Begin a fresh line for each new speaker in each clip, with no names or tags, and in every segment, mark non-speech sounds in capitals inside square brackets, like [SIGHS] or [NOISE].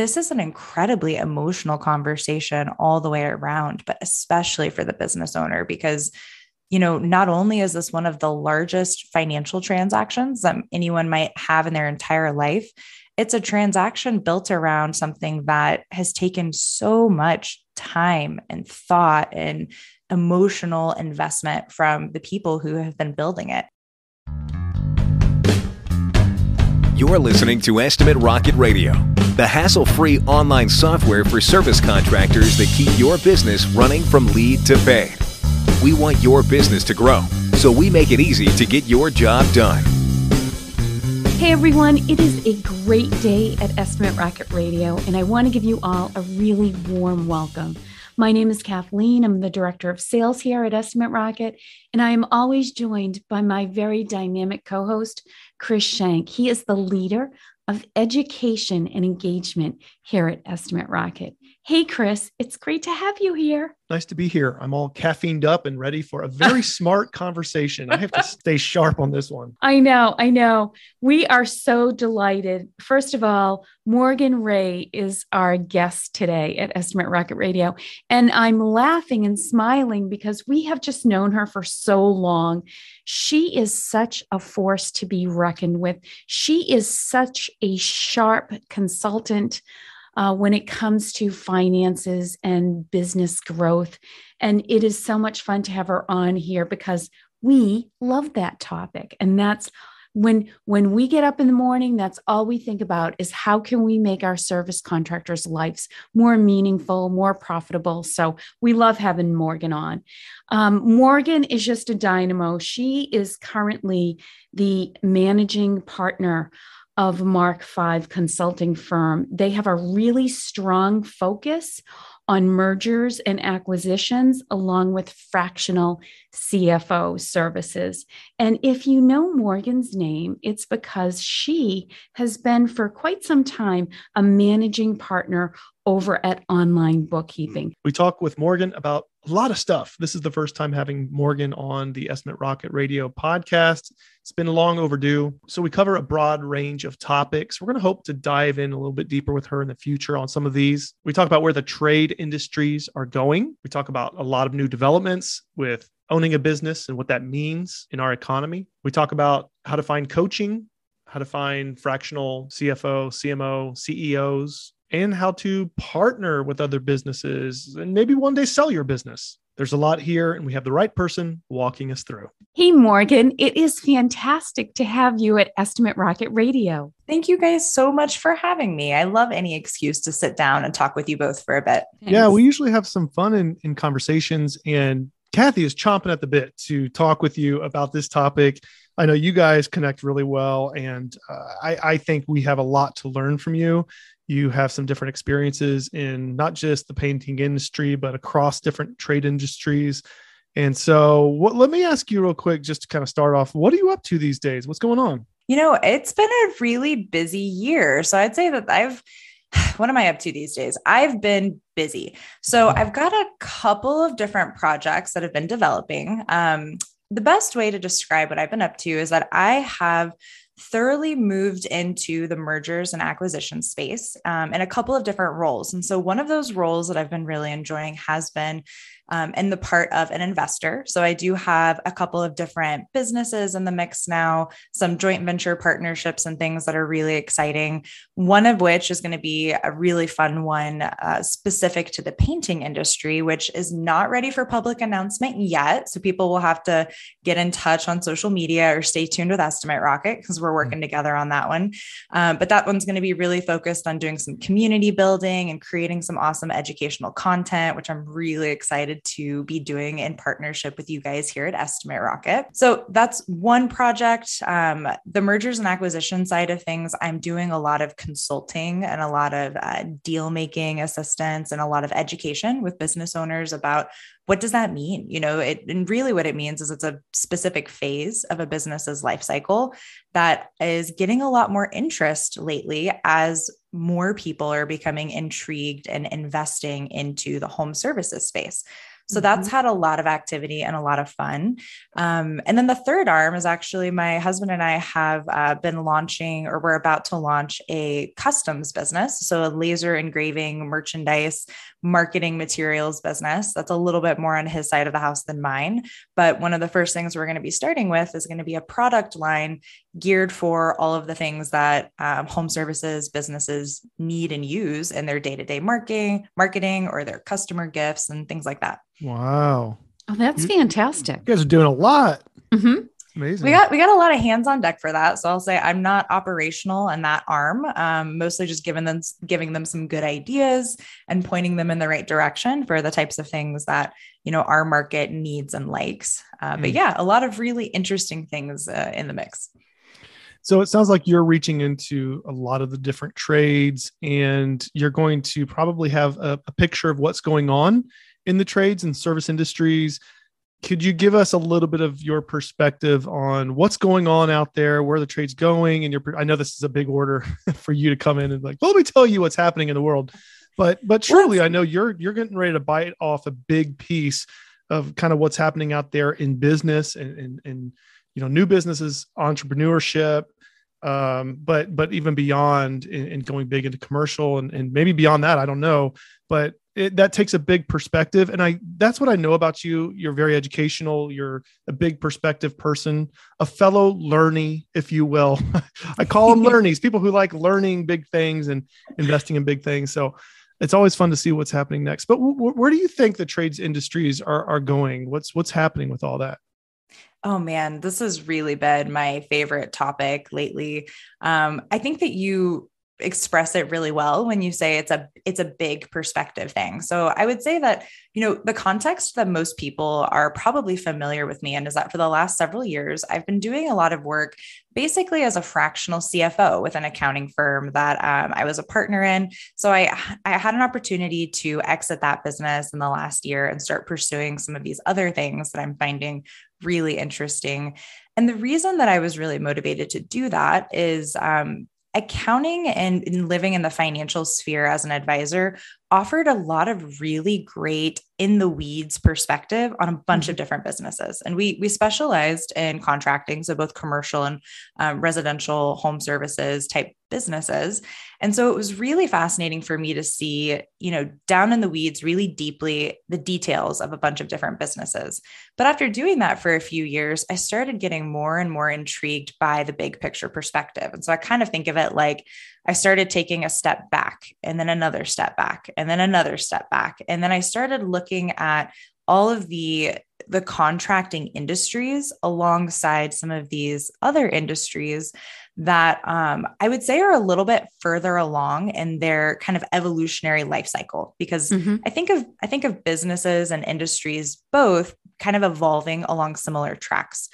this is an incredibly emotional conversation all the way around, but especially for the business owner, because you know, not only is this one of the largest financial transactions that anyone might have in their entire life, it's a transaction built around something that has taken so much time and thought and emotional investment from the people who have been building it.
You're listening to Estimate Rocket Radio, the hassle free online software for service contractors that keep your business running from lead to pay. We want your business to grow, so we make it easy to get your job done.
Hey everyone, it is a great day at Estimate Rocket Radio, and I want to give you all a really warm welcome. My name is Kathleen. I'm the Director of Sales here at Estimate Rocket, and I am always joined by my very dynamic co host, Chris Shank. He is the leader of education and engagement here at Estimate Rocket. Hey, Chris, it's great to have you here.
Nice to be here. I'm all caffeined up and ready for a very [LAUGHS] smart conversation. I have to stay sharp on this one.
I know, I know. We are so delighted. First of all, Morgan Ray is our guest today at Estimate Rocket Radio. And I'm laughing and smiling because we have just known her for so long. She is such a force to be reckoned with. She is such a sharp consultant uh, when it comes to finances and business growth. And it is so much fun to have her on here because we love that topic. And that's when when we get up in the morning that's all we think about is how can we make our service contractors lives more meaningful more profitable so we love having morgan on um, morgan is just a dynamo she is currently the managing partner of Mark Five consulting firm. They have a really strong focus on mergers and acquisitions, along with fractional CFO services. And if you know Morgan's name, it's because she has been for quite some time a managing partner over at Online Bookkeeping. Mm-hmm.
We talk with Morgan about a lot of stuff. This is the first time having Morgan on the Estimate Rocket Radio podcast. It's been long overdue. So we cover a broad range of topics. We're going to hope to dive in a little bit deeper with her in the future on some of these. We talk about where the trade industries are going. We talk about a lot of new developments with owning a business and what that means in our economy. We talk about how to find coaching, how to find fractional CFO, CMO, CEOs, and how to partner with other businesses and maybe one day sell your business. There's a lot here, and we have the right person walking us through.
Hey, Morgan, it is fantastic to have you at Estimate Rocket Radio.
Thank you guys so much for having me. I love any excuse to sit down and talk with you both for a bit.
Thanks. Yeah, we usually have some fun in, in conversations, and Kathy is chomping at the bit to talk with you about this topic. I know you guys connect really well, and uh, I, I, think we have a lot to learn from you. You have some different experiences in not just the painting industry but across different trade industries. And so what, let me ask you real quick just to kind of start off what are you up to these days? What's going on?
You know it's been a really busy year. So i'd say that i've [SIGHS] what am I up to these days? I've been busy. So I've got a couple of different projects that have been developing. Um, the best way to describe what I've been up to is that I have thoroughly moved into the mergers and acquisition space um, in a couple of different roles. And so, one of those roles that I've been really enjoying has been um, in the part of an investor. So I do have a couple of different businesses in the mix now, some joint venture partnerships and things that are really exciting. One of which is going to be a really fun one uh, specific to the painting industry, which is not ready for public announcement yet. So people will have to get in touch on social media or stay tuned with Estimate Rocket because we're mm-hmm. working together on that one. Um, but that one's going to be really focused on doing some community building and creating some awesome educational content, which I'm really excited to be doing in partnership with you guys here at Estimate Rocket. So that's one project. Um, the mergers and acquisition side of things, I'm doing a lot of consulting and a lot of uh, deal making assistance and a lot of education with business owners about what does that mean you know it and really what it means is it's a specific phase of a business's life cycle that is getting a lot more interest lately as more people are becoming intrigued and investing into the home services space So mm-hmm. that's had a lot of activity and a lot of fun. Um, and then the third arm is actually my husband and I have uh, been launching, or we're about to launch a customs business. So a laser engraving, merchandise, marketing materials business. That's a little bit more on his side of the house than mine. But one of the first things we're going to be starting with is going to be a product line geared for all of the things that um, home services businesses need and use in their day-to-day marketing marketing or their customer gifts and things like that
wow
oh that's you, fantastic
you guys are doing a lot
mm-hmm.
Amazing. We got we got a lot of hands on deck for that. So I'll say I'm not operational in that arm. Um, mostly just giving them giving them some good ideas and pointing them in the right direction for the types of things that you know our market needs and likes. Uh, mm. But yeah, a lot of really interesting things uh, in the mix.
So it sounds like you're reaching into a lot of the different trades and you're going to probably have a, a, picture of what's going on in the trades and service industries. Could you give us a little bit of your perspective on what's going on out there, where the trade's going? And your, I know this is a big order [LAUGHS] for you to come in and like, well, let me tell you what's happening in the world. But, but surely I know you're, you're getting ready to bite off a big piece of kind of what's happening out there in business and, and, and you know new businesses entrepreneurship um, but but even beyond and going big into commercial and, and maybe beyond that i don't know but it, that takes a big perspective. And i that's what i know about you. You're very educational. You're a big perspective person a fellow learning if you will. [LAUGHS] I call them [LAUGHS] learnies people who like learning big things and investing in big things. So it's always fun to see what's happening next. But w- where do you think the trades industries are, are going? What's what's happening with all that?
Oh man, this has really been my favorite topic lately. Um, I think that you express it really well when you say it's a it's a big perspective thing. So I would say that you know the context that most people are probably familiar with me and is that for the last several years I've been doing a lot of work basically as a fractional CFO with an accounting firm that um, I was a partner in. So I I had an opportunity to exit that business in the last year and start pursuing some of these other things that I'm finding really interesting. And the reason that I was really motivated to do that is um, accounting and, living in the financial sphere as an advisor offered a lot of really great in the weeds perspective on a bunch mm-hmm. of different businesses and we we specialized in contracting so both commercial and um, residential home services type businesses and so it was really fascinating for me to see you know down in the weeds really deeply the details of a bunch of different businesses but after doing that for a few years i started getting more and more intrigued by the big picture perspective and so i kind of think of it like I started taking a step back and then another step back and then another step back. And then I started looking at all of the the contracting industries alongside some of these other industries that um, I would say are a little bit further along in their kind of evolutionary life cycle because mm-hmm. I think of I think of businesses and industries both kind of evolving along similar tracks.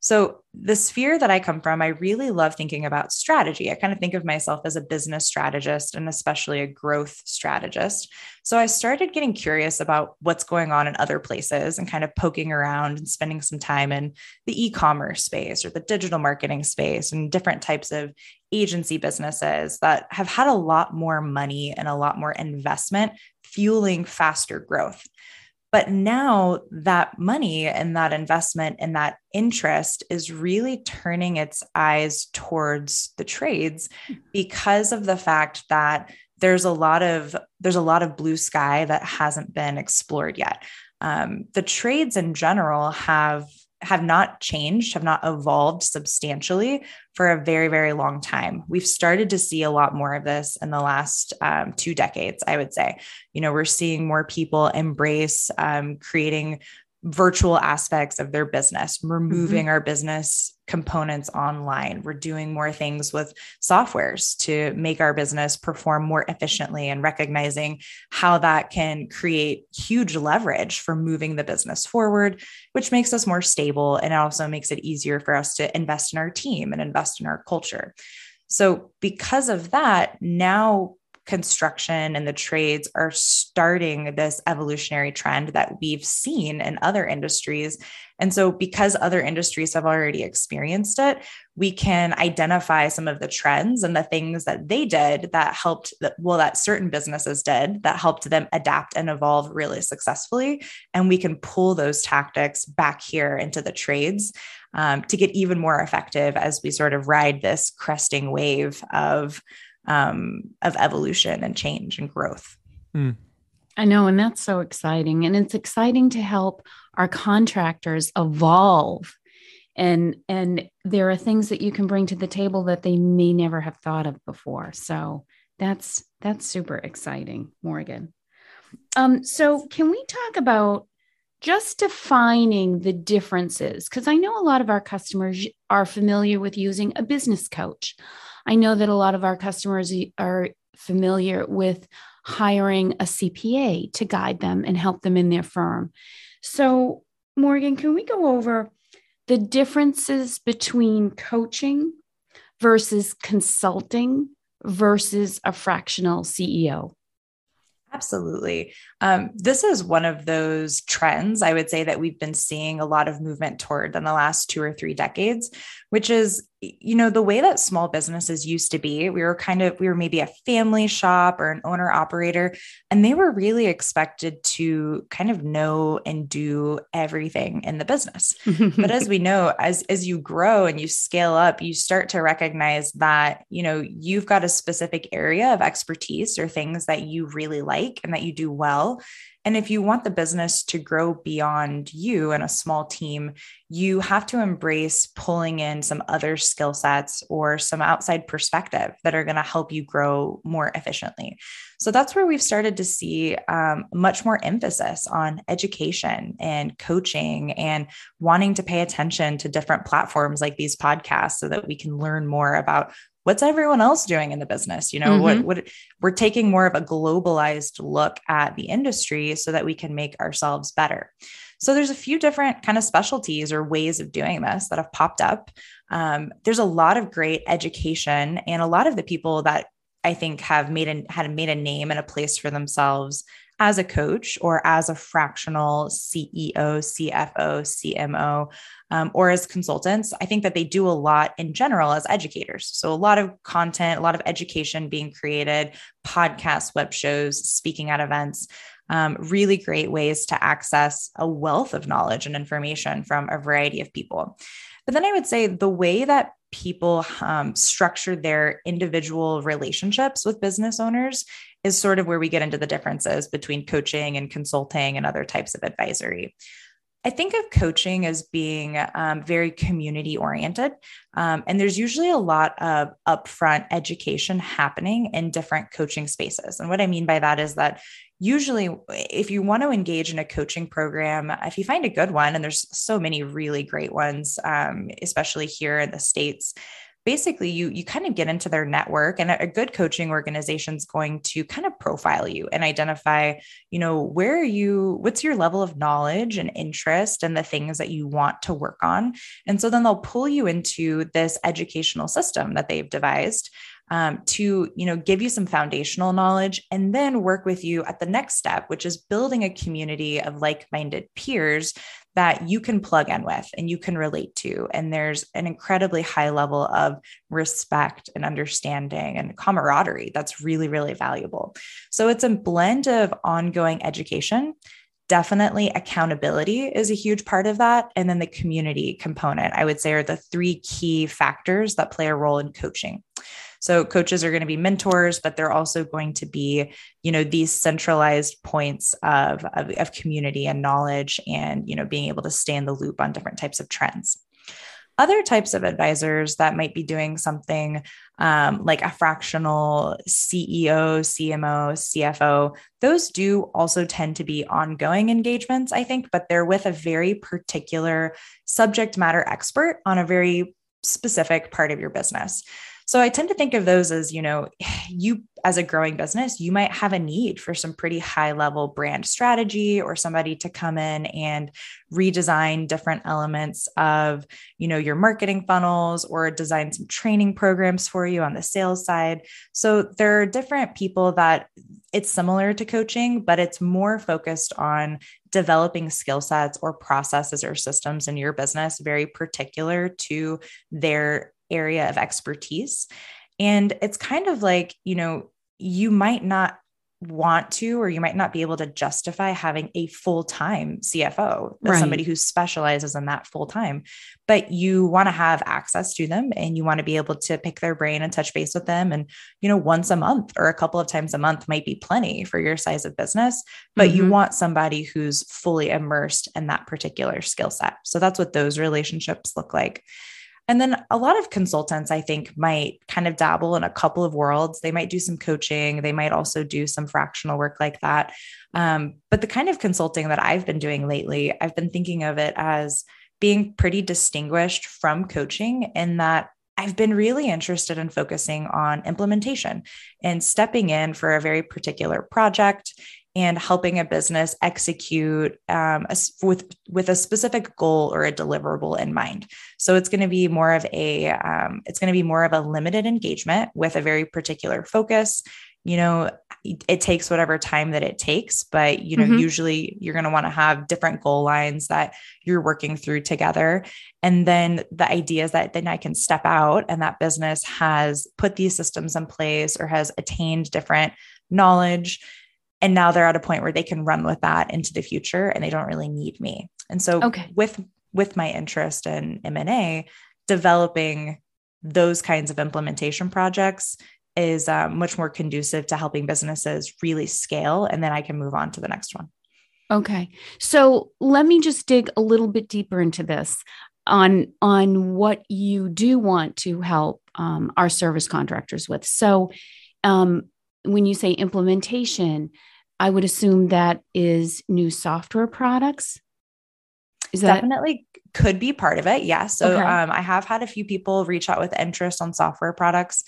So, the sphere that I come from, I really love thinking about strategy. I kind of think of myself as a business strategist and especially a growth strategist. So, I started getting curious about what's going on in other places and kind of poking around and spending some time in the e commerce space or the digital marketing space and different types of agency businesses that have had a lot more money and a lot more investment fueling faster growth. But now that money and that investment and that interest is really turning its eyes towards the trades because of the fact that there's a lot of there's a lot of blue sky that hasn't been explored yet. Um, the trades in general have have not changed, have not evolved substantially for a very, very long time. We've started to see a lot more of this in the last um, two decades, I would say. You know, we're seeing more people embrace um, creating virtual aspects of their business, removing mm-hmm. our business components online. We're doing more things with softwares to make our business perform more efficiently and recognizing how that can create huge leverage for moving the business forward, which makes us more stable and also makes it easier for us to invest in our team and invest in our culture. So, because of that, now construction and the trades are starting this evolutionary trend that we've seen in other industries. And so, because other industries have already experienced it, we can identify some of the trends and the things that they did that helped, well, that certain businesses did that helped them adapt and evolve really successfully. And we can pull those tactics back here into the trades um, to get even more effective as we sort of ride this cresting wave of um, of evolution and change and growth. Mm.
I know, and that's so exciting. And it's exciting to help our contractors evolve. And and there are things that you can bring to the table that they may never have thought of before. So that's that's super exciting, Morgan. Um, so can we talk about just defining the differences? Because I know a lot of our customers are familiar with using a business coach. I know that a lot of our customers are familiar with hiring a CPA to guide them and help them in their firm. So, Morgan, can we go over the differences between coaching versus consulting versus a fractional CEO?
Absolutely. Um, this is one of those trends I would say that we've been seeing a lot of movement toward in the last two or three decades, which is you know the way that small businesses used to be we were kind of we were maybe a family shop or an owner operator and they were really expected to kind of know and do everything in the business. But as [LAUGHS] we know as as you grow and you scale up you start to recognize that you know you've got a specific area of expertise or things that you really like and that you do well and if you want the business to grow beyond you and a small team, you have to embrace pulling in some other skill sets or some outside perspective that are going to help you grow more efficiently. So that's where we've started to see um, much more emphasis on education and coaching and wanting to pay attention to different platforms like these podcasts so that we can learn more about what's everyone else doing in the business? You know mm-hmm. what what we're taking more of a globalized look at the industry so that we can make ourselves better. So there's a few different kind of specialties or ways of doing this that have popped up. Um, there's a lot of great education and a lot of the people that i think have made a had made a name and a place for themselves as a coach or as a fractional CEO, CFO, CMO, um, or as consultants, I think that they do a lot in general as educators. So, a lot of content, a lot of education being created, podcasts, web shows, speaking at events. Um, really great ways to access a wealth of knowledge and information from a variety of people. But then I would say the way that people um, structure their individual relationships with business owners is sort of where we get into the differences between coaching and consulting and other types of advisory. I think of coaching as being um, very community oriented. Um, and there's usually a lot of upfront education happening in different coaching spaces. And what I mean by that is that usually, if you want to engage in a coaching program, if you find a good one, and there's so many really great ones, um, especially here in the States, basically you you kind of get into their network and a, good coaching organization is going to kind of profile you and identify you know where are you what's your level of knowledge and interest and the things that you want to work on. And so then they'll pull you into this educational system that they've devised um, to you know give you some foundational knowledge and then work with you at the next step which is building a community of like-minded peers that you can plug in with and you can relate to. And there's an incredibly high level of respect and understanding and camaraderie that's really, really valuable. So it's a blend of ongoing education. Definitely accountability is a huge part of that. And then the community component, I would say, are the three key factors that play a role in coaching. So coaches are going to be mentors, but they're also going to be, you know, these centralized points of, of, of community and knowledge and, you know, being able to stay in the loop on different types of trends other types of advisors that might be doing something um, like a fractional CEO, CMO, CFO, those do also tend to be ongoing engagements, I think, but they're with a very particular subject matter expert on a very specific part of your business. So I tend to think of those as, you know, [SIGHS] you as a growing business, you might have a need for some pretty high level brand strategy or somebody to come in and redesign different elements of, you know, your marketing funnels or design some training programs for you on the sales side. So there are different people that it's similar to coaching, but it's more focused on developing skill sets or processes or systems in your business very particular to their area of expertise. And it's kind of like, you know, you might not want to or you might not be able to justify having a full-time CFO right. somebody who specializes in that full-time but you want to have access to them and you want to be able to pick their brain and touch base with them and you know once a month or a couple of times a month might be plenty for your size of business but mm-hmm. you want somebody who's fully immersed in that particular skill set so that's what those relationships look like and then a lot of consultants, I think, might kind of dabble in a couple of worlds. They might do some coaching, they might also do some fractional work like that. Um, but the kind of consulting that I've been doing lately, I've been thinking of it as being pretty distinguished from coaching in that I've been really interested in focusing on implementation and stepping in for a very particular project and helping a business execute um, a, with with a specific goal or a deliverable in mind. So it's going to be more of a um, it's going to be more of a limited engagement with a very particular focus. You know, it takes whatever time that it takes, but you know, mm-hmm. usually you're going to want to have different goal lines that you're working through together. And then the idea is that then I can step out and that business has put these systems in place or has attained different knowledge and now they're at a point where they can run with that into the future and they don't really need me. And so okay. with with my interest in m&a developing those kinds of implementation projects is um, much more conducive to helping businesses really scale and then i can move on to the next one.
Okay. So let me just dig a little bit deeper into this on on what you do want to help um, our service contractors with. So um, when you say implementation, I would assume that is new software products.
Is that definitely could be part of it? Yes. Yeah. So okay. um, I have had a few people reach out with interest on software products.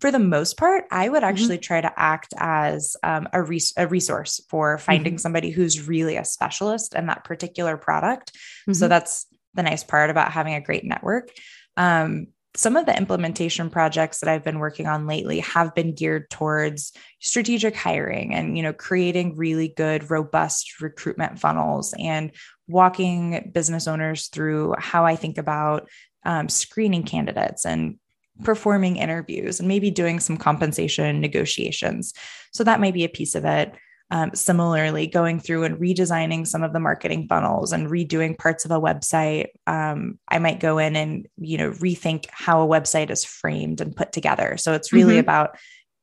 For the most part, I would mm-hmm. actually mm-hmm. try to act as um, a, res- a, resource for finding mm-hmm. somebody who's really a specialist in that particular product. Mm-hmm. So that's the nice part about having a great network. Um, some of the implementation projects that I've been working on lately have been geared towards strategic hiring and you know creating really good robust recruitment funnels and walking business owners through how I think about um, screening candidates and performing interviews and maybe doing some compensation negotiations. So that might be a piece of it. Um, similarly, going through and redesigning some of the marketing funnels and redoing parts of a website. Um, I might go in and you know rethink how a website is framed and put together. So it's really mm-hmm. about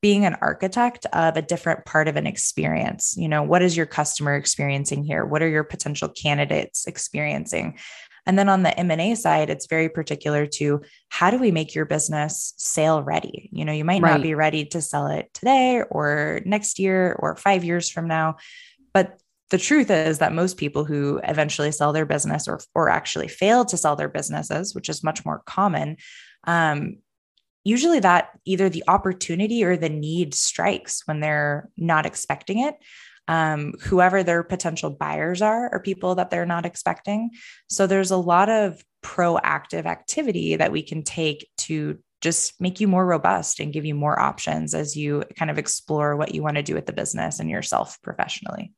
being an architect of a different part of an experience. You know, what is your customer experiencing here? What are your potential candidates experiencing? And then on the M&A side, it's very particular to how do we make your business sale ready? You know, you might right. not be ready to sell it today or next year or 5 years from now, but the truth is that most people who eventually sell their business or or actually fail to sell their businesses, which is much more common, um, usually that either the opportunity or the need strikes when they're not expecting it um, whoever their potential buyers are are people that they're not expecting. So there's a lot of proactive activity that we can take to just make you more robust and give you more options as you kind of explore what you want to do with the business and yourself professionally.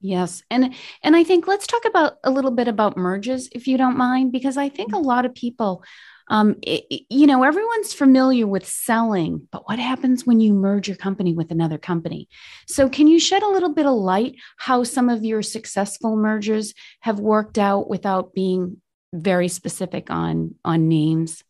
Yes. And and I think let's talk about a little bit about merges if you don't mind because I think a lot of people um, it, you know, everyone's familiar with selling, but what happens when you merge your company with another company? So, can you shed a little bit of light how some of your successful mergers have worked out without being very specific on on names?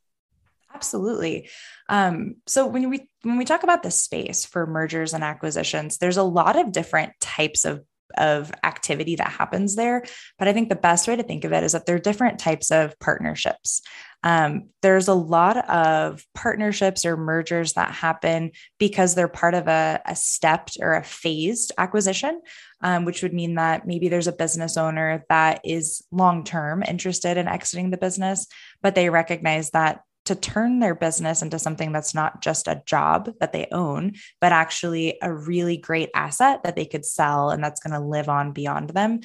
Absolutely. Um, so when we when we talk about the space for mergers and acquisitions, there's a lot of different types of of activity that happens there. But I think the best way to think of it is that there are different types of partnerships. Um, there's a lot of partnerships or mergers that happen because they're part of a, a stepped or a phased acquisition, um, which would mean that maybe there's a business owner that is long term interested in exiting the business, but they recognize that to turn their business into something that's not just a job that they own, but actually a really great asset that they could sell and that's going to live on beyond them,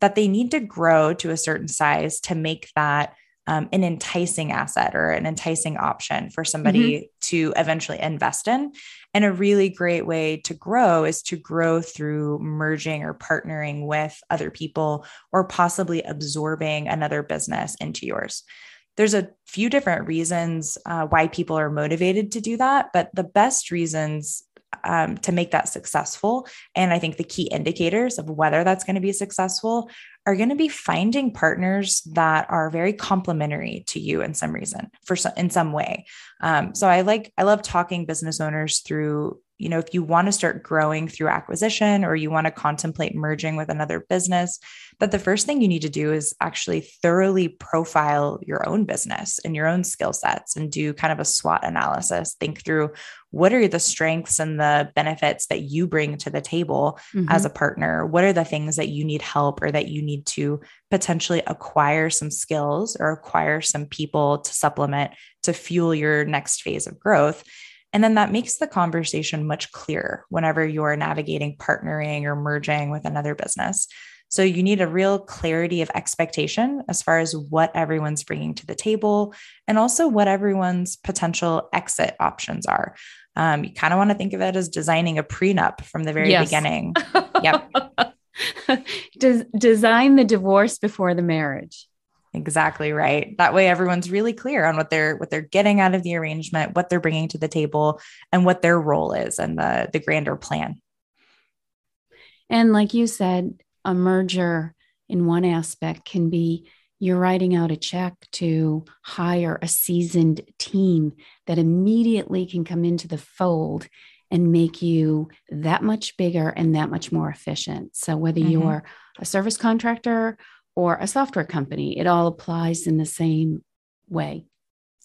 that they need to grow to a certain size to make that um, an enticing asset or an enticing option for somebody mm-hmm. to eventually invest in. And a really great way to grow is to grow through merging or partnering with other people or possibly absorbing another business into yours. There's a few different reasons uh, why people are motivated to do that, but the best reasons um, to make that successful. And I think the key indicators of whether that's going to be successful are going to be finding partners that are very complementary to you in some reason for some, in some way. Um, so I like I love talking business owners through you know if you want to start growing through acquisition or you want to contemplate merging with another business that the first thing you need to do is actually thoroughly profile your own business and your own skill sets and do kind of a SWOT analysis. Think through what are the strengths and the benefits that you bring to the table mm-hmm. as a partner? What are the things that you need help or that you need to potentially acquire some skills or acquire some people to supplement to fuel your next phase of growth? And then that makes the conversation much clearer whenever you're navigating partnering or merging with another business. So you need a real clarity of expectation as far as what everyone's bringing to the table and also what everyone's potential exit options are. Um, you kind of want to think of it as designing a prenup from the very yes. beginning. [LAUGHS] Yep.
Des- design the divorce before the marriage.
Exactly right. That way everyone's really clear on what they're what they're getting out of the arrangement, what they're bringing to the table and what their role is and the the grander plan.
And like you said, a merger in one aspect can be you're writing out a check to hire a seasoned team that immediately can come into the fold and make you that much bigger and that much more efficient. So, whether mm-hmm. you're a service contractor or a software company, it all applies in the same way.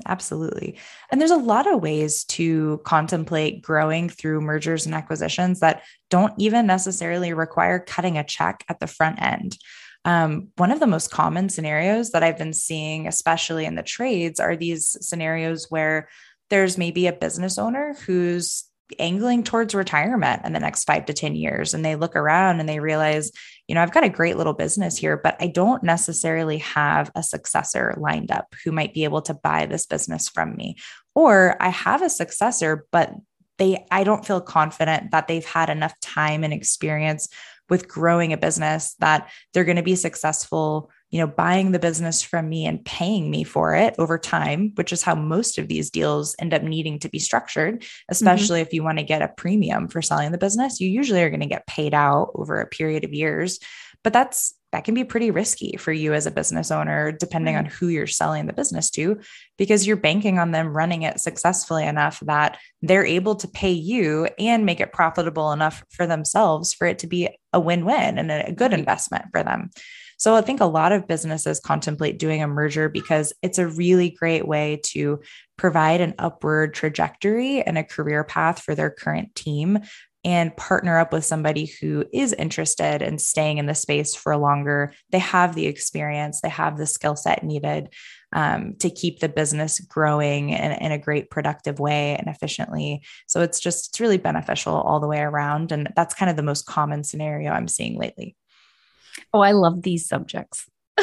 Absolutely. And there's a lot of ways to contemplate growing through mergers and acquisitions that don't even necessarily require cutting a check at the front end. Um, one of the most common scenarios that I've been seeing, especially in the trades, are these scenarios where there's maybe a business owner who's angling towards retirement in the next five to 10 years. And they look around and they realize, you know, I've got a great little business here, but I don't necessarily have a successor lined up who might be able to buy this business from me. Or I have a successor, but they, I don't feel confident that they've had enough time and experience with growing a business that they're going to be successful you know, buying the business from me and paying me for it over time, which is how most of these deals end up needing to be structured, mm-hmm. especially mm-hmm. if you want to get a premium for selling the business. You usually are going to get paid out over a period of years, but that's that can be pretty risky for you as a business owner, depending on who you're selling the business to, because you're banking on them running it successfully enough that they're able to pay you and make it profitable enough for themselves for it to be a win win and a good investment for them. So I think a lot of businesses contemplate doing a merger because it's a really great way to provide an upward trajectory and a career path for their current team and partner up with somebody who is interested in staying in the space for longer. They have the experience, they have the skill set needed um, to keep the business growing in, in, a great productive way and efficiently. So it's just, it's really beneficial all the way around. And that's kind of the most common scenario I'm seeing lately.
Oh, I love these subjects. [LAUGHS]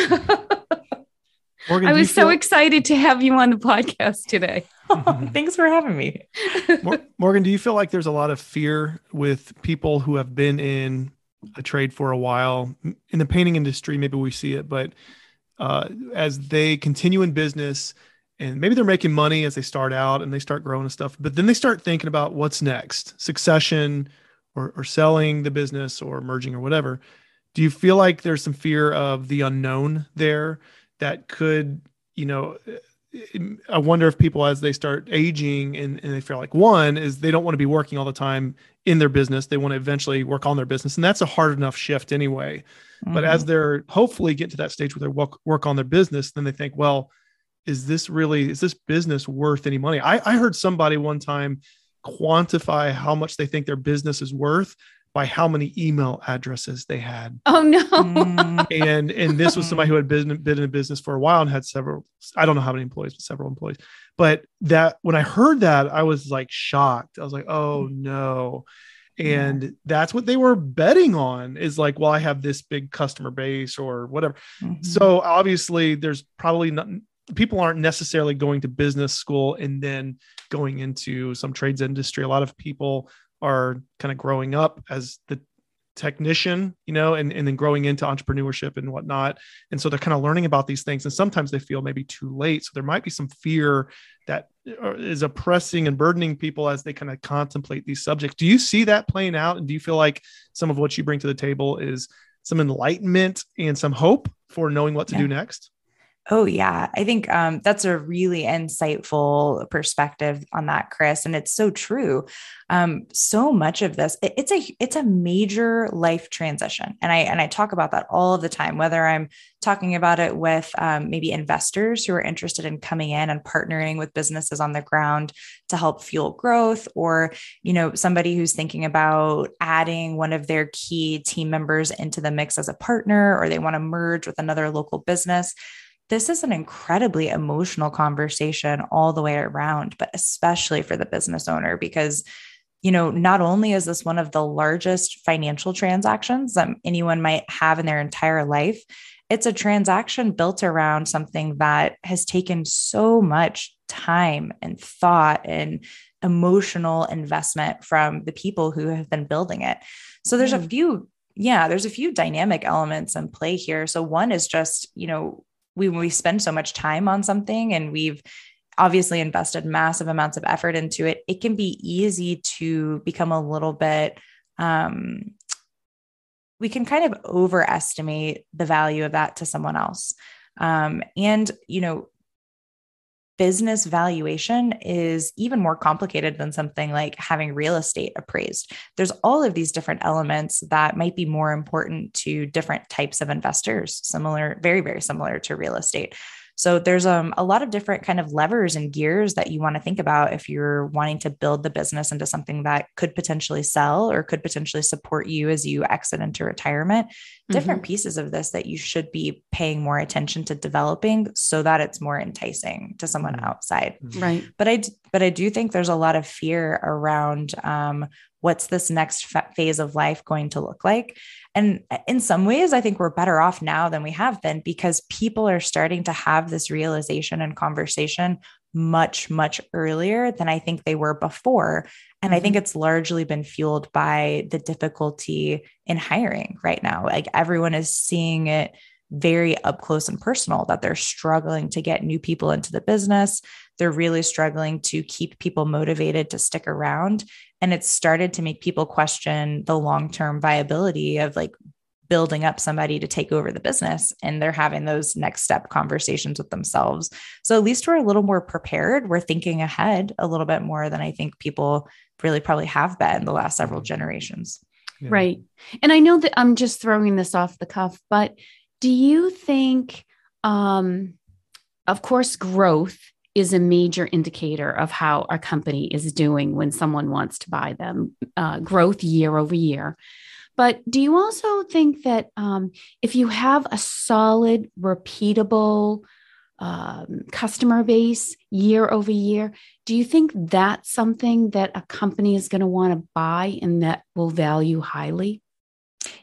Morgan, I was so excited to have you on the podcast today. [LAUGHS]
thanks for having me. [LAUGHS]
Morgan, do you feel like there's a lot of fear with people who have been in a trade for a while? In the painting industry, maybe we see it, but uh, as they continue in business and maybe they're making money as they start out and they start growing and stuff, but then they start thinking about what's next succession or, or selling the business or merging or whatever do you feel like there's some fear of the unknown there that could you know i wonder if people as they start aging and, and they feel like one is they don't want to be working all the time in their business they want to eventually work on their business and that's a hard enough shift anyway mm-hmm. but as mm-hmm. they're hopefully get to that stage where they work, work on their business then they think well is this really is this business worth any money I, I heard somebody one time quantify how much they think their business is worth by how many email addresses they had.
Oh no.
Mm.
And and this was somebody who had been been in business for a while and had several I don't know how many employees, but several employees. But that when I heard that, I was like shocked. I was like, "Oh no." And yeah. that's what they were betting on is like, well, I have this big customer base or whatever. Mm-hmm. So obviously there's probably not people aren't necessarily going to business school and then going into some trades industry. A lot of people are kind of growing up as the technician, you know, and, and then growing into entrepreneurship and whatnot. And so they're kind of learning about these things. And sometimes they feel maybe too late. So there might be some fear that uh, oppressing and burdening people as they kind of contemplate these subjects. Do you see that playing out? And do you feel like some of what you bring to the table is some enlightenment and some hope for knowing what to yeah. do next?
Oh, yeah. I think um, that's a really insightful perspective on that, Chris. And it's so true. Um, so much of this, it, it's a it's a major life transition. And I and I talk about that all of the time, whether I'm talking about it with um, maybe investors who are interested in coming in and partnering with businesses on the ground to help fuel growth, or you know, somebody who's thinking about adding one of their key team members into the mix as a partner, or they want to merge with another local business this is an incredibly emotional conversation all the way around, but especially for the business owner, because, you know, not only is this one of the largest financial transactions that anyone might have in their entire life, it's a transaction built around something that has taken so much time and thought and emotional investment from the people who have been building it. So there's mm. a few yeah, there's a few dynamic elements in play here. So one is just, you know, we we spend so much time on something and we've obviously invested massive amounts of effort into it it can be easy to become a little bit um, we can kind of overestimate the value of that to someone else. Um, and you know business valuation is even more complicated than something like having real estate appraised. There's all of these different elements that might be more important to different types of investors, similar, very, very similar to real estate. So there's um, a lot of different kind of levers and gears that you want to think about if you're wanting to build the business into something that could potentially sell or could potentially support you as you exit into retirement. Mm-hmm. Different pieces of this that you should be paying more attention to developing so that it's more enticing to someone mm-hmm. outside.
Right.
But I but I do think there's a lot of fear around um, what's this next phase of life going to look like and in some ways, I think we're better off now than we have been because people are starting to have this realization and conversation much, much earlier than I think they were before. And mm-hmm. I think mm-hmm. it's largely been fueled by the difficulty in hiring right now. Like everyone is seeing it very up close and personal that they're struggling to get new people into the business. They're really struggling to keep people motivated to stick around. And it's started to make people question the long term viability of like building up somebody to take over the business. And they're having those next step conversations with themselves. So at least we're a little more prepared. We're thinking ahead a little bit more than I think people really probably have been the last several mm-hmm. generations.
Yeah. Right. And I know that I'm just throwing this off the cuff, but do you think, um, of course, growth is a major indicator of how a company is doing when someone wants to buy them, uh, growth year over year. But do you also think that um, if you have a solid, repeatable um, customer base year over year, do you think that's something that a company is going to want to buy and that will value highly?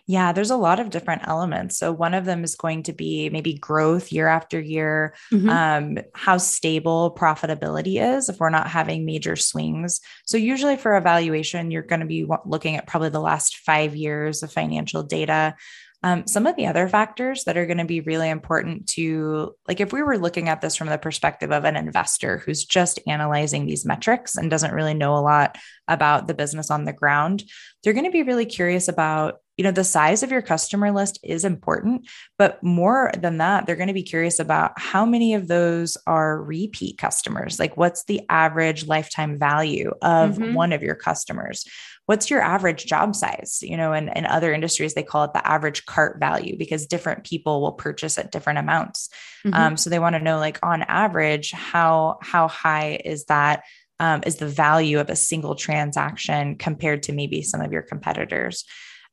Yeah, there's a lot of different elements. So one of them is going to be maybe growth year after year, mm-hmm. um, how stable profitability is if we're not having major swings. So usually for evaluation, you're going to be looking at probably the last five years of financial data. Um, some of the other factors that are going to be really important to, like, if we were looking at this from the perspective of an investor who's just analyzing these metrics and doesn't really know a lot about the business on the ground, they're going to be really curious about you know the size of your customer list is important but more than that they're going to be curious about how many of those are repeat customers like what's the average lifetime value of mm-hmm. one of your customers what's your average job size you know in, in other industries they call it the average cart value because different people will purchase at different amounts mm-hmm. um, so they want to know like on average how how high is that um, is the value of a single transaction compared to maybe some of your competitors.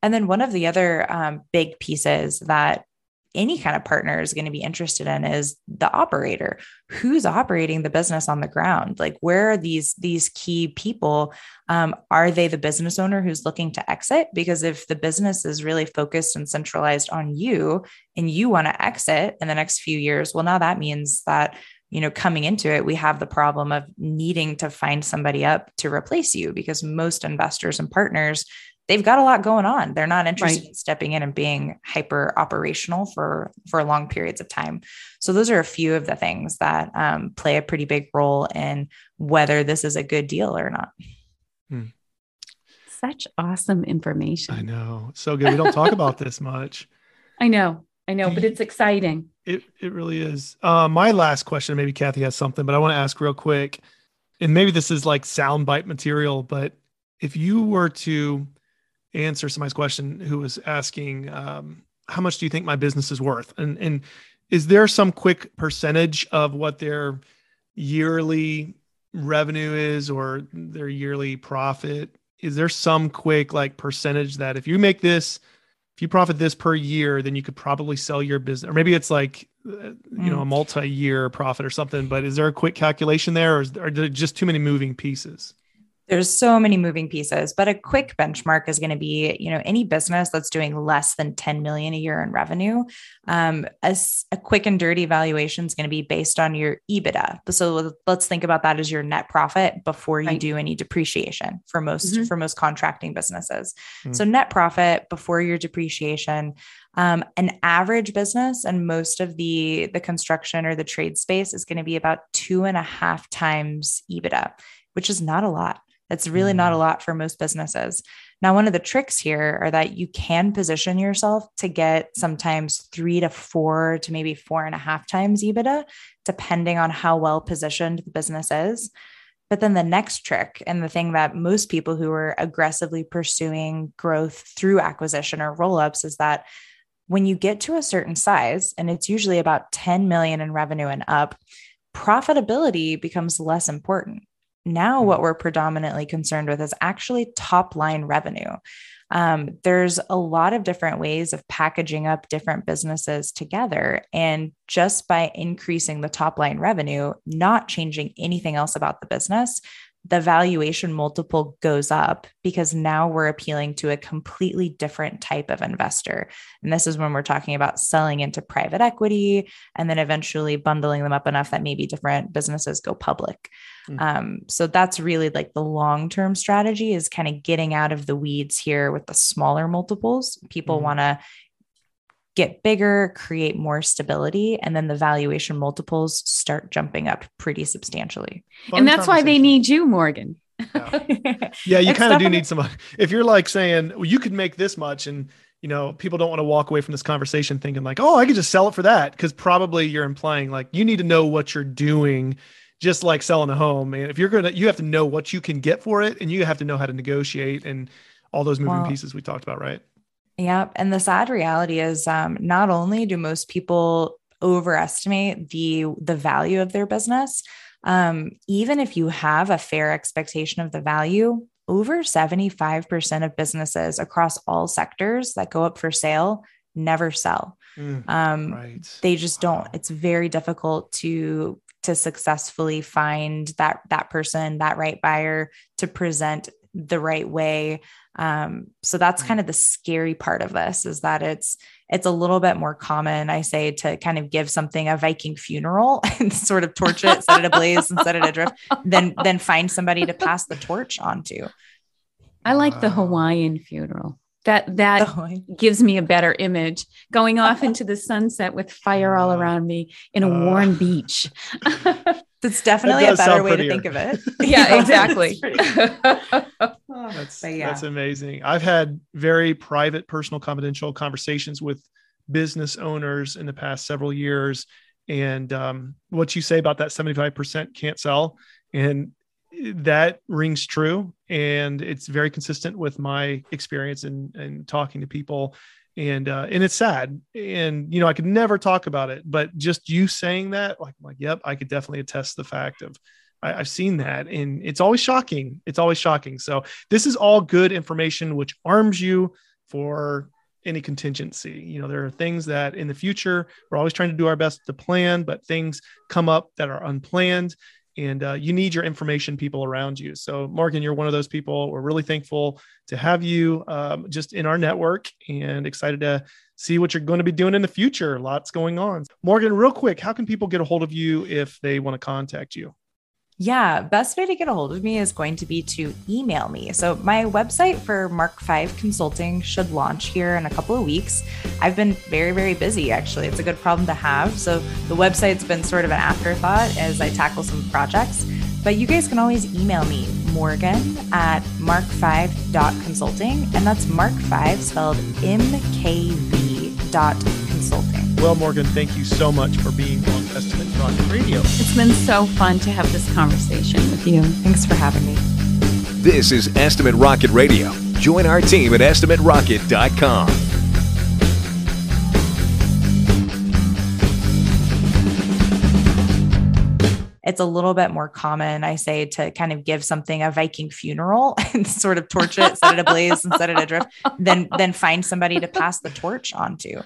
And then one of the other um, big pieces that any kind of partner is going to be interested in is the operator. Who's operating the business on the ground? Like where are these these key people? Um, are they the business owner who's looking to exit? Because if the business is really focused and centralized on you and you want to exit in the next few years well now that means that you know coming into it we have the problem of needing to find somebody up to replace you because most investors and partners they've got a lot going on. They're not interested right. in stepping in and being hyper operational for for long periods of time. So those are a few of the things that um, play a pretty big role in whether this is a good deal or not. Hmm.
Such awesome information.
I know, so good. We don't talk about this much. [LAUGHS]
I know, I know, but it's exciting.
It it really is. Uh, my last question, maybe Kathy has something, but I want to ask real quick, and maybe this is like soundbite material, but if you were to answer somebody's question who was asking, um, how much do you think my business is worth? And, and is there some quick percentage of what their yearly revenue is or their yearly profit? Is there some quick like percentage that if you make this, if you profit this per year, then you could probably sell your business, or maybe it's like, uh, you know, a mm. multi-year profit or something. But is there a quick calculation there, or is, are there just too many moving pieces?
There's so many moving pieces but a quick benchmark is going to be you know any business that's doing less than 10 million a year in revenue um, a, a quick and dirty valuation is going to be based on your ebitda so let's think about that as your net profit before you right. do any depreciation for most mm-hmm. for most contracting businesses mm-hmm. so net profit before your depreciation um, an average business and most of the the construction or the trade space is going to be about two and a half times ebitda which is not a lot it's really not a mm. lot for most businesses. Now, one of the tricks here are that you can position yourself to get sometimes three to four to maybe four and a half times EBITDA, depending on how well positioned the business is. But then the next trick, and the thing that most people who are aggressively pursuing growth through acquisition or roll ups is that when you get to a certain size, and it's usually about 10 million in revenue and up, profitability becomes less important. Now, what we're predominantly concerned with is actually top line revenue. Um, there's a lot of different ways of packaging up different businesses together. And just by increasing the top line revenue, not changing anything else about the business, the valuation multiple goes up because now we're appealing to a completely different type of investor. And this is when we're talking about selling into private equity and then eventually bundling them up enough that maybe different businesses go public. Mm-hmm. Um, so that's really like the long term strategy is kind of getting out of the weeds here with the smaller multiples. People mm-hmm. want to get bigger, create more stability, and then the valuation multiples start jumping up pretty substantially.
Fun and that's why they need you, Morgan.
Yeah, [LAUGHS] yeah you kind of do need some. If you're like saying, well, you could make this much, and you know, people don't want to walk away from this conversation thinking like, oh, I could just sell it for that, because probably you're implying like you need to know what you're doing. Just like selling a home, and if you're gonna, you have to know what you can get for it, and you have to know how to negotiate and all those moving well, pieces we talked about, right?
Yeah. And the sad reality is um, not only do most people overestimate the the value of their business, um, even if you have a fair expectation of the value, over 75% of businesses across all sectors that go up for sale never sell. Mm, um, right. They just don't. Wow. It's very difficult to to successfully find that that person, that right buyer to present the right way um, so that's kind of the scary part of this is that it's it's a little bit more common, I say, to kind of give something a Viking funeral [LAUGHS] and sort of torch it, set it ablaze, and set it adrift, then then find somebody to pass the torch onto.
I like the Hawaiian funeral. That that [LAUGHS] gives me a better image. Going off into the sunset with fire all around me in a warm beach. [LAUGHS]
That's definitely a better way to think of it. [LAUGHS]
yeah, exactly. [LAUGHS]
that's, yeah. that's amazing. I've had very private, personal, confidential conversations with business owners in the past several years. And um, what you say about that 75% can't sell. And that rings true. And it's very consistent with my experience in, in talking to people and uh, and it's sad and you know i could never talk about it but just you saying that like I'm like yep i could definitely attest the fact of I, have seen that, and it's always shocking. It's always shocking. So this is all good information, which arms you for any contingency. You know, there are things that in the future we're always trying to do our best to plan, but things come up that are unplanned. And uh, you need your information people around you. So, Morgan, you're one of those people. We're really thankful to have you um, just in our network and excited to see what you're going to be doing in the future. Lots going on. Morgan, real quick, how can people get a hold of you if they want to contact you?
Yeah, best way to get a hold of me is going to be to email me. So my website for Mark 5 Consulting should launch here in a couple of weeks. I've been very very busy actually. It's a good problem to have. So the website's been sort of an afterthought as I tackle some projects. But you guys can always email me, Morgan at mark5.consulting. And that's Mark5 spelled M K V dot consulting.
Well, Morgan, thank you so much for being on Estimate Rocket Radio.
It's been so fun to have this conversation with you.
Thanks for having me.
This is Estimate Rocket Radio. Join our team at estimaterocket.com.
it's a little bit more common, I say, to kind of give something a Viking funeral [LAUGHS] and sort of torch it, set it ablaze, and set it adrift, [LAUGHS] than than find somebody to pass the torch onto.